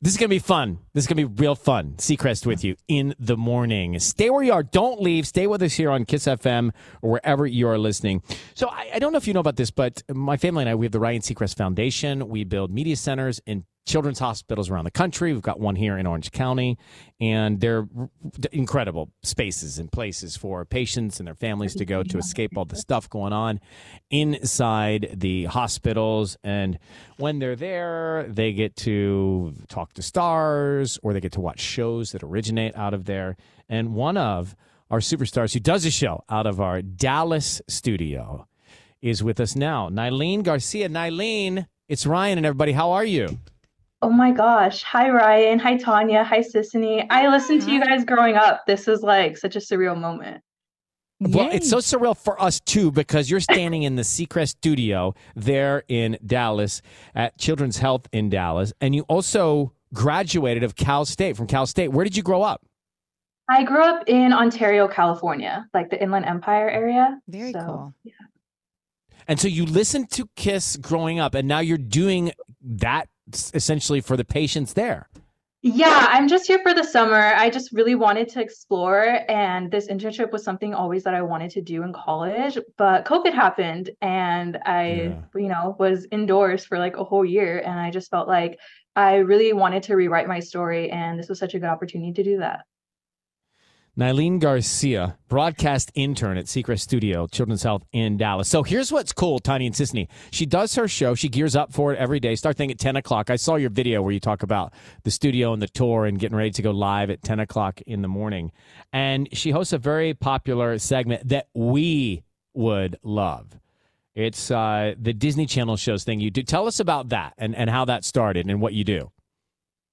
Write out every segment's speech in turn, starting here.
This is going to be fun. This is going to be real fun. Seacrest with you in the morning. Stay where you are. Don't leave. Stay with us here on Kiss FM or wherever you are listening. So, I, I don't know if you know about this, but my family and I, we have the Ryan Seacrest Foundation. We build media centers in children's hospitals around the country. We've got one here in Orange County, and they're incredible spaces and places for patients and their families to go to escape all the stuff going on inside the hospitals. And when they're there, they get to talk to stars or they get to watch shows that originate out of there. And one of our superstars who does a show out of our Dallas studio is with us now. Nylene Garcia. Nylene, it's Ryan and everybody. How are you? Oh my gosh. Hi, Ryan. Hi, Tanya. Hi, Sisanie. I listened to you guys growing up. This is like such a surreal moment. Well, Yay. it's so surreal for us too because you're standing in the Seacrest studio there in Dallas at Children's Health in Dallas, and you also graduated of Cal State from Cal State. Where did you grow up? I grew up in Ontario, California, like the Inland Empire area. Very so, cool. Yeah. And so you listened to Kiss growing up, and now you're doing that essentially for the patients there. Yeah, I'm just here for the summer. I just really wanted to explore, and this internship was something always that I wanted to do in college. But COVID happened, and I, yeah. you know, was indoors for like a whole year, and I just felt like I really wanted to rewrite my story, and this was such a good opportunity to do that. Nylene Garcia, broadcast intern at Seacrest Studio, Children's Health in Dallas. So here's what's cool, Tanya and Sisanie. She does her show. She gears up for it every day. Start thing at 10 o'clock. I saw your video where you talk about the studio and the tour and getting ready to go live at 10 o'clock in the morning. And she hosts a very popular segment that we would love. It's uh, the Disney Channel shows thing you do. Tell us about that and, and how that started and what you do.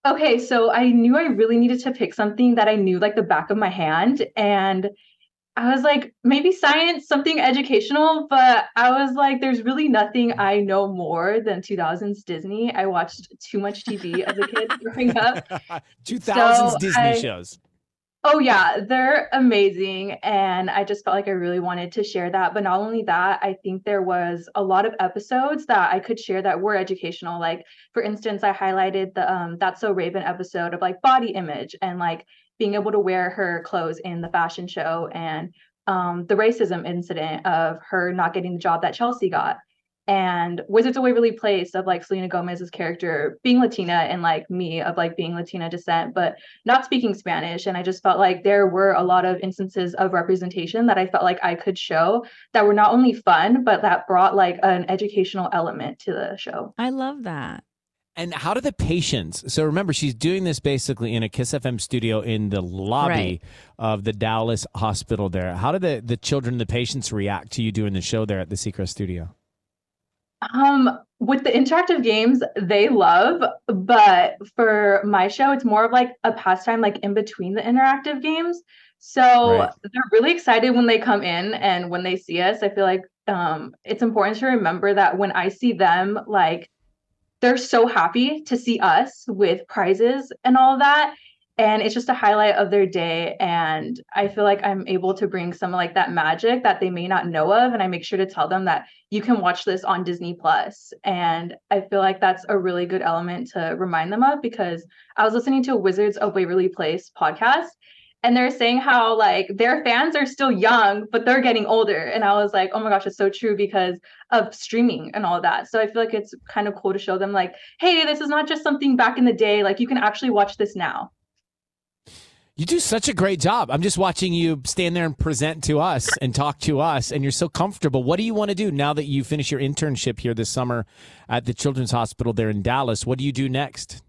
Okay, so I knew I really needed to pick something that I knew like the back of my hand. And I was like, maybe science, something educational, but I was like, there's really nothing I know more than 2000s Disney. I watched too much TV as a kid growing up. 2000s so Disney I, shows. Oh yeah, they're amazing and I just felt like I really wanted to share that. But not only that, I think there was a lot of episodes that I could share that were educational. Like for instance, I highlighted the um That's So Raven episode of like body image and like being able to wear her clothes in the fashion show and um the racism incident of her not getting the job that Chelsea got and Wizards of Waverly Place of like Selena Gomez's character being Latina and like me of like being Latina descent, but not speaking Spanish. And I just felt like there were a lot of instances of representation that I felt like I could show that were not only fun, but that brought like an educational element to the show. I love that. And how do the patients? So remember, she's doing this basically in a Kiss FM studio in the lobby Right. of the Dallas hospital. There, how do the the children, the patients, react to you doing the show there at the Seacrest studio? Um, with the interactive games, they love, but for my show, it's more of like a pastime, like in between the interactive games. So Right. they're really excited when they come in and when they see us. I feel like um, it's important to remember that when I see them, like they're so happy to see us with prizes and all that. And it's just a highlight of their day. And I feel like I'm able to bring some like that magic that they may not know of. And I make sure to tell them that you can watch this on Disney Plus. And I feel like that's a really good element to remind them of because I was listening to Wizards of Waverly Place podcast and they're saying how like their fans are still young, but they're getting older. And I was like, oh my gosh, it's so true because of streaming and all that. So I feel like it's kind of cool to show them like, hey, this is not just something back in the day. Like you can actually watch this now. You do such a great job. I'm just watching you stand there and present to us and talk to us, and you're so comfortable. What do you want to do now that you finish your internship here this summer at the Children's Hospital there in Dallas? What do you do next?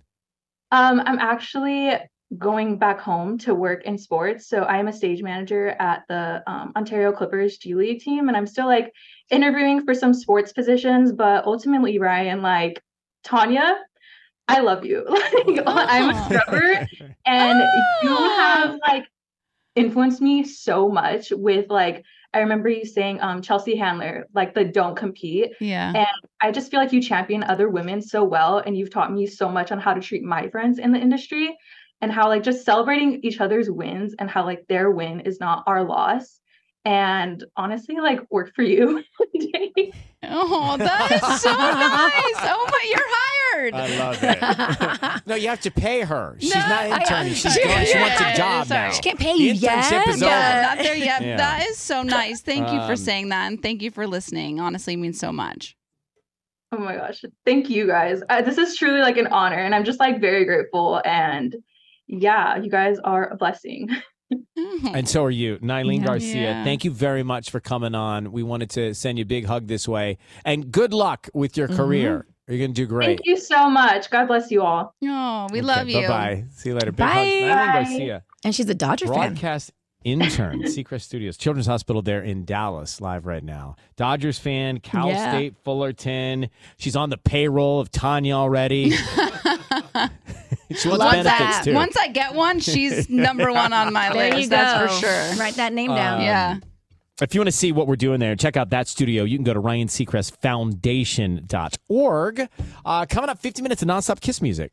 Um, I'm actually going back home to work in sports. So I am a stage manager at the um, Ontario Clippers G League team, and I'm still like interviewing for some sports positions. But ultimately, Ryan, like Tanya, I love you. Like I'm a scrubber, and you have like influenced me so much with like. I remember you saying um Chelsea Handler, like the don't compete. Yeah. And I just feel like you champion other women so well. And you've taught me so much on how to treat my friends in the industry and how, like, just celebrating each other's wins and how, like, their win is not our loss. And honestly, like, work for you. Oh, that is so nice. Oh my, you're hired. I love it. no, you have to pay her. She's No, not I- interning. I'm She's sorry. going, she wants a job now. She can't pay the you internship yet. is Yeah, over. not there yet. Yeah. That is so nice. Thank you for Um, saying that, and thank you for listening. Honestly, it means so much. oh my gosh. Thank you guys. Uh, this is truly like an honor. And I'm just like very grateful. And yeah, you guys are a blessing. And so are you, Nylene Yeah. Garcia. Yeah. Thank you very much for coming on. We wanted to send you a big hug this way. And good luck with your career. You're going to do great. Thank you so much. God bless you all. Oh, we love you. Bye bye. See you later. Big Bye. hugs. Bye. Garcia, And she's a Dodger fan. broadcast intern, Seacrest Studios, Children's Hospital there in Dallas, live right now. Dodgers fan, Cal Yeah. State Fullerton. She's on the payroll of Tanya already. she wants Love benefits that. too. Once I get one, she's number one on my There list. you go. That's for sure. Write that name down. Um, Yeah. If you want to see what we're doing there, check out that studio. You can go to Ryan Seacrest Foundation.org. Uh, coming up, 50 minutes of nonstop kiss music.